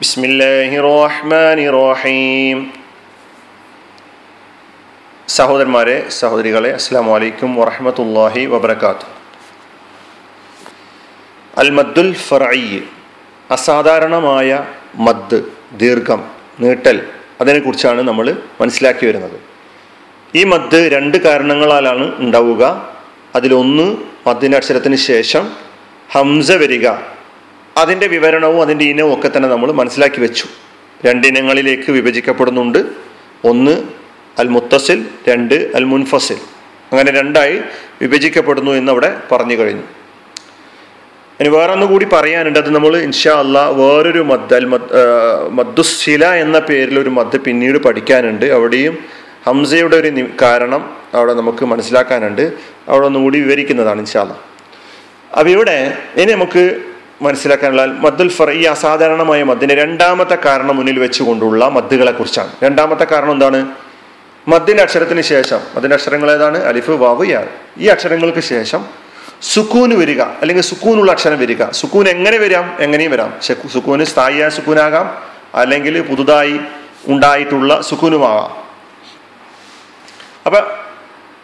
بسم الله الرحمن الرحيم സഹോദരന്മാരെ സഹോദരികളെ അസ്സാം വലൈക്കും വറഹമത്തല്ലാഹി വബർക്കാത്തു അൽ മദ്ദുൽ ഫറഈ അസാധാരണമായ മദ് ദീർഘം നീട്ടൽ അതിനെക്കുറിച്ചാണ് നമ്മൾ മനസ്സിലാക്കി വരുന്നത് ഈ മദ് രണ്ട് കാരണങ്ങളാലാണ് ഉണ്ടാവുക അതിലൊന്ന് മദ്ദിൻ്റെ അക്ഷരത്തിന് ശേഷം ഹംസ വരിക അതിന്റെ വിവരണവും അതിന്റെ ഇനവും ഒക്കെ തന്നെ നമ്മൾ മനസ്സിലാക്കി വെച്ചു. രണ്ടിനങ്ങളിലേക്ക് വിഭജിക്കപ്പെടുന്നുണ്ട്. ഒന്ന് അൽ മുത്തസിൽ രണ്ട് അൽ മുൻഫസിൽ അങ്ങനെ രണ്ടായി വിഭജിക്കപ്പെടുന്നു എന്നവിടെ പറഞ്ഞു കഴിഞ്ഞു. ഇനി വേറെ ഒന്ന് കൂടി പറയാനുണ്ട്. അത് നമ്മൾ ഇൻഷാ അല്ല വേറൊരു മദ് അൽ മദ് മദ്ദുസില എന്ന പേരിൽ ഒരു മദ് പിന്നീട് പഠിക്കാനുണ്ട്. അവിടെയും ഹംസയുടെ ഒരു കാരണം അവിടെ നമുക്ക് മനസ്സിലാക്കാനുണ്ട്. അവിടെ ഒന്നുകൂടി വിവരിക്കുന്നതാണ് ഇൻഷാ അല്ല അപ്പം ഇവിടെ ഇനി നമുക്ക് മനസ്സിലാക്കാനുള്ള മദ്ദുൽ ഈ അസാധാരണമായ മദ്ദിന് രണ്ടാമത്തെ കാരണം മുന്നിൽ വെച്ചുകൊണ്ടുള്ള മദ്ദുകളെ കുറിച്ചാണ് രണ്ടാമത്തെ കാരണം എന്താണ്? മദ്ദിന്റെ അക്ഷരത്തിന് ശേഷം. മദ്ദിന്റെ അക്ഷരങ്ങൾ ഏതാണ്? അലിഫ് വാവ് യാ. ഈ അക്ഷരങ്ങൾക്ക് ശേഷം സുക്കൂന് വരിക അല്ലെങ്കിൽ സുക്കൂനുള്ള അക്ഷരം വരിക. സുക്കൂൻ എങ്ങനെ വരാം? എങ്ങനെയും വരാം. സുക്കൂന് സ്ഥായിയായ സുക്കൂനാകാം. അല്ലെങ്കിൽ പുതുതായി ഉണ്ടായിട്ടുള്ള സുക്കൂനുമാകാം. അപ്പൊ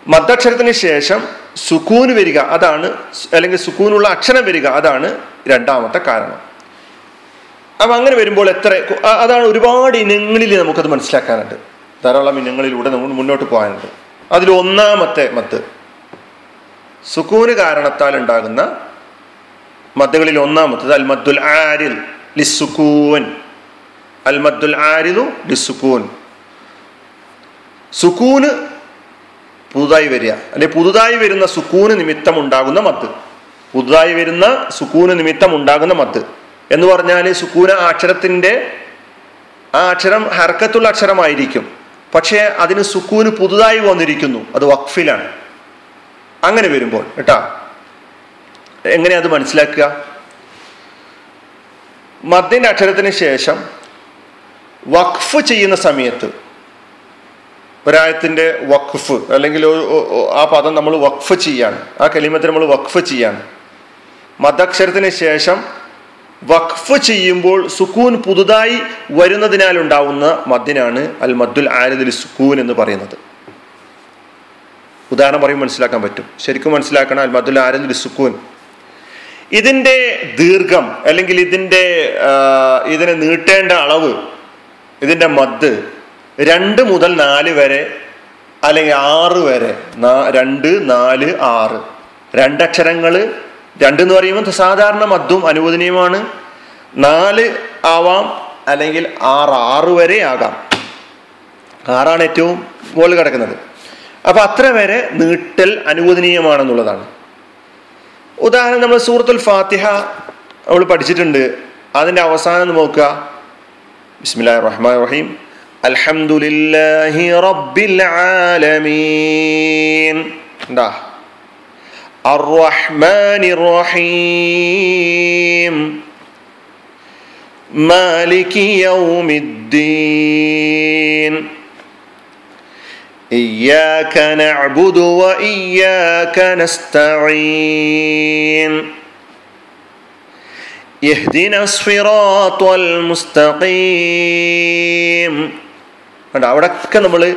മദ്ദക്ഷരത്തിന് ശേഷം സുക്കൂന് വരിക അതാണ് അല്ലെങ്കിൽ സുക്കൂനുള്ള അക്ഷരം വരിക അതാണ് രണ്ടാമത്തെ കാരണം. അപ്പം അങ്ങനെ വരുമ്പോൾ എത്ര അതാണ് ഒരുപാട് ഇനങ്ങളിൽ നമുക്കത് മനസ്സിലാക്കാനുണ്ട്. ധാരാളം ഇനങ്ങളിലൂടെ നമ്മൾ മുന്നോട്ട് പോകാനുണ്ട്. അതിൽ ഒന്നാമത്തെ മത്ത് സുക്കൂന് കാരണത്താൽ ഉണ്ടാകുന്ന മദ്ദുകളിൽ ഒന്നാമത്തത് അൽ മദ്ദുൽ ആരിൽ ലിസുക്കൂൻ അൽ മദ്ദുൽ ആരിലു ലിസുക്കൂൻ സുക്കൂന് പുതുതായി വരിക. അല്ലെ പുതുതായി വരുന്ന സുക്കൂന് നിമിത്തം ഉണ്ടാകുന്ന മത്ത് പുതുതായി വരുന്ന സുക്കൂന് നിമിത്തം ഉണ്ടാകുന്ന മത്ത് എന്ന് പറഞ്ഞാൽ സുക്കൂന അക്ഷരത്തിന്റെ ആ അക്ഷരം ഹർക്കത്തുള്ള അക്ഷരമായിരിക്കും. പക്ഷേ അതിന് സുക്കൂന് പുതുതായി വന്നിരിക്കുന്നു. അത് വഖഫിലാണ്. അങ്ങനെ വരുമ്പോൾ കേട്ടാ? എങ്ങനെ അത് മനസ്സിലാക്കുക? മദ്ദിന്റെ അക്ഷരത്തിന് ശേഷം വഖഫ് ചെയ്യുന്ന സമയത്ത് ഒരായത്തിന്റെ വഖഫ് അല്ലെങ്കിൽ ആ പദം നമ്മൾ വഖഫ് ചെയ്യാണ്. ആ കലിമത്തെ നമ്മൾ വഖഫ് ചെയ്യാണ്. മദക്ഷരത്തിന് ശേഷം വഖഫ് ചെയ്യുമ്പോൾ സുക്കൂൻ പുതുതായി വരുന്നതിനാൽ ഉണ്ടാവുന്ന മദ്ദിനാണ് അൽ മദ്ദുൽ ആരിദുൽ സുക്കൂൻ എന്ന് പറയുന്നത്. ഉദാഹരണം പറയും മനസ്സിലാക്കാൻ പറ്റും. ശരിക്കും മനസ്സിലാക്കണം അൽ മദ്ദുൽ ആരിദുൽ സുക്കൂൻ. ഇതിന്റെ ദീർഘം അല്ലെങ്കിൽ ഇതിന്റെ ഇതിനെ നീട്ടേണ്ട അളവ് ഇതിന്റെ മദ് രണ്ട് മുതൽ നാല് വരെ അല്ലെങ്കിൽ ആറ് വരെ രണ്ട് നാല് ആറ്. രണ്ടക്ഷരങ്ങൾ രണ്ട് എന്ന് പറയുമ്പോൾ സാധാരണ മദ്ദും അനുവദനീയമാണ്. നാല് ആവാം അല്ലെങ്കിൽ ആറ് ആറ് വരെ ആകാം. ആറാണ് ഏറ്റവും മുകളിൽ കിടക്കുന്നത്. അപ്പൊ അത്ര വരെ നീട്ടൽ അനുവദനീയമാണെന്നുള്ളതാണ്. ഉദാഹരണം നമ്മൾ സൂറത്തുൽ ഫാത്തിഹ നമ്മൾ പഠിച്ചിട്ടുണ്ട്. അതിന്റെ അവസാനം നോക്കുക. ബിസ്മില്ലാ റഹ്മാൻ റഹീം അൽഹംദുലില്ലാഹി റബ്ബിൽ ആലമീൻ. ഉണ്ടാ الرحمن الرحيم مالك يوم الدين إياك نعبد وإياك نستعين يهدنا الصراط المستقيم കണ്ടോ അവിടൊക്കെ നമ്മൾ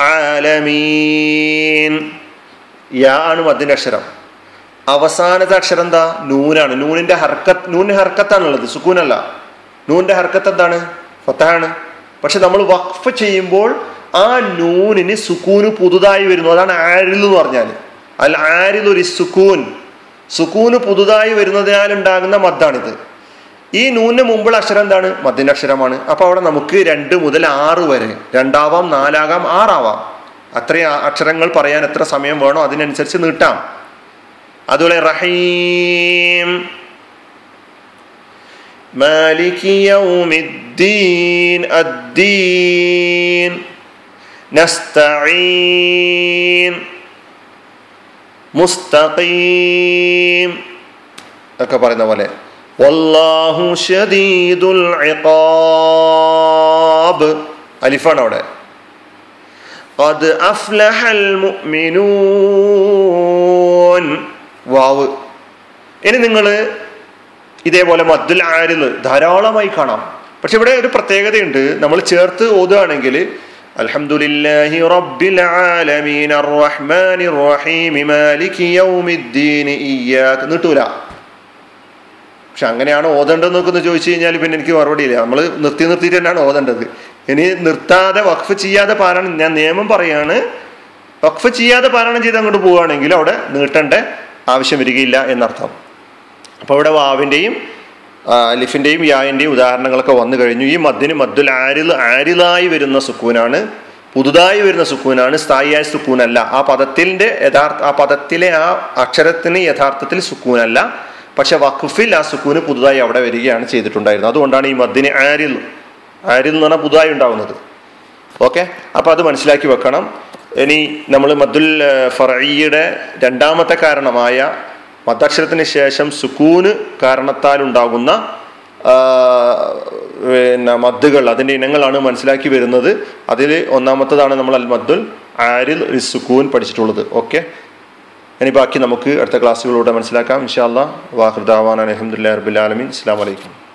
ആലമീൻ യാ ആണ് അക്ഷരം. അവസാനത്തെ അക്ഷരം എന്താ? നൂനാണ്. നൂനിന്റെ ഹർക്കത്ത് നൂനിന്റെ ഹർക്കത്താണുള്ളത്. സുക്കൂനല്ല. നൂനിന്റെ ഹർക്കത്ത് എന്താണ്? ഫത്താണ്. പക്ഷെ നമ്മൾ വഖഫ് ചെയ്യുമ്പോൾ ആ നൂനിന് സുക്കൂന് പുതുതായി വരുന്നു. അതാണ് ആരിൽ എന്ന് പറഞ്ഞാൽ അൽ ആരിൽ ഒരു സുക്കൂൻ. സുക്കൂന് പുതുതായി വരുന്നതിനാൽ ഉണ്ടാകുന്ന മദ്ദാണിത്. ഈ നൂനിന് മുമ്പുള്ള അക്ഷരം എന്താണ്? മദ്ദിന്റെ അക്ഷരമാണ്. അപ്പൊ അവിടെ നമുക്ക് രണ്ട് മുതൽ ആറ് വരെ രണ്ടാവാം നാലാകാം ആറാവാം അത്രയും അക്ഷരങ്ങൾ പറയാൻ എത്ര സമയം വേണോ അതിനനുസരിച്ച് നീട്ടാം. അതുപോലെ റഹീം. യൗമിദ്ദീൻ അദ്ദീൻ. നസ്തഈൻ. മുസ്തഖീം. ഒക്കെ പറയുന്ന പോലെ. വല്ലാഹു ഷദീദുൽ ഇഖാബ്. അലിഫാണ് അവിടെ ഖദ് അഫ്ലഹൽ മുഅ്മിനൂൻ വാവ്. ഇനി നിങ്ങൾ ഇതേപോലെ മദ്ദുൽ ആരിൽ ധാരാളമായി കാണാം. പക്ഷെ ഇവിടെ ഒരു പ്രത്യേകതയുണ്ട്. നമ്മൾ ചേർത്ത് ഓതുകയാണെങ്കിൽ അൽഹംദുലില്ലാഹി റബ്ബിൽ ആലമീൻ അർറഹ്മാനിർ റഹീം മാലികി യൗമിദ്ദീൻ ഇയ്യാക. നിട്ടൂല. പക്ഷെ അങ്ങനെയാണ് ഓതേണ്ടതെന്നൊക്കെ ഒന്ന് ചോദിച്ചു കഴിഞ്ഞാൽ പിന്നെ എനിക്ക് മറുപടിയില്ല നമ്മൾ നിർത്തി നിർത്തിയിട്ട് തന്നെയാണ് ഓതേണ്ടത്. ഇനി നിർത്താതെ വഖഫ് ചെയ്യാതെ പാരായണം ഞാൻ നിയമം പറയാണ്. വഖഫ് ചെയ്യാതെ പാരായണം ചെയ്ത് അങ്ങോട്ട് പോവുകയാണെങ്കിൽ അവിടെ നീട്ടേണ്ട ആവശ്യം വരികയില്ല എന്നർത്ഥം. അപ്പോൾ ഇവിടെ വാവിന്റെയും അലിഫിന്റെയും യായന്റെയും ഉദാഹരണങ്ങളൊക്കെ വന്നു കഴിഞ്ഞു. ഈ മദ്ദിന് മദ്ദുൽ ആരിൽ ആരിലായി വരുന്ന സുക്കൂനാണ് പുതുതായി വരുന്ന സുക്കൂനാണ് സ്ഥായിയായ സുക്കൂനല്ല. ആ പദത്തിന്റെ യഥാർത്ഥ ആ പദത്തിലെ ആ അക്ഷരത്തിന് യഥാർത്ഥത്തിൽ സുക്കൂനല്ല. പക്ഷെ വഖഫിൽ ആ സുക്കൂന് പുതുതായി അവിടെ വരികയാണ് ചെയ്തിട്ടുണ്ടായിരുന്നത്. അതുകൊണ്ടാണ് ഈ മദ്ദിന് ആരിൽ ആരിൽ എന്ന് പറഞ്ഞാൽ പുതുതായി ഉണ്ടാവുന്നത്. ഓക്കെ അപ്പോൾ അത് മനസ്സിലാക്കി വെക്കണം. ഇനി നമ്മൾ മദ്ദുൽ ഫറയുടെ രണ്ടാമത്തെ കാരണമായ മദ്ദക്ഷരത്തിന് ശേഷം സുക്കൂന് കാരണത്താൽ ഉണ്ടാകുന്ന ആ, പിന്നെ മദ്ദുകൾ അതിന്റെ ഇനങ്ങളാണ് മനസ്സിലാക്കി വരുന്നത്. അതിൽ ഒന്നാമത്തതാണ് നമ്മൾ അൽ മദ്ദുൽ ആരിൽ സുക്കൂൻ പഠിച്ചിട്ടുള്ളത്. ഓക്കെ ഇനി ബാക്കി നമുക്ക് അടുത്ത ക്ലാസ്സുകളിലൂടെ മനസ്സിലാക്കാം. ഇൻഷാ വാഹൃദാവാൻ അലഹമുല്ലാ റബുലാലമീൻ അസ്സാം വലൈക്കും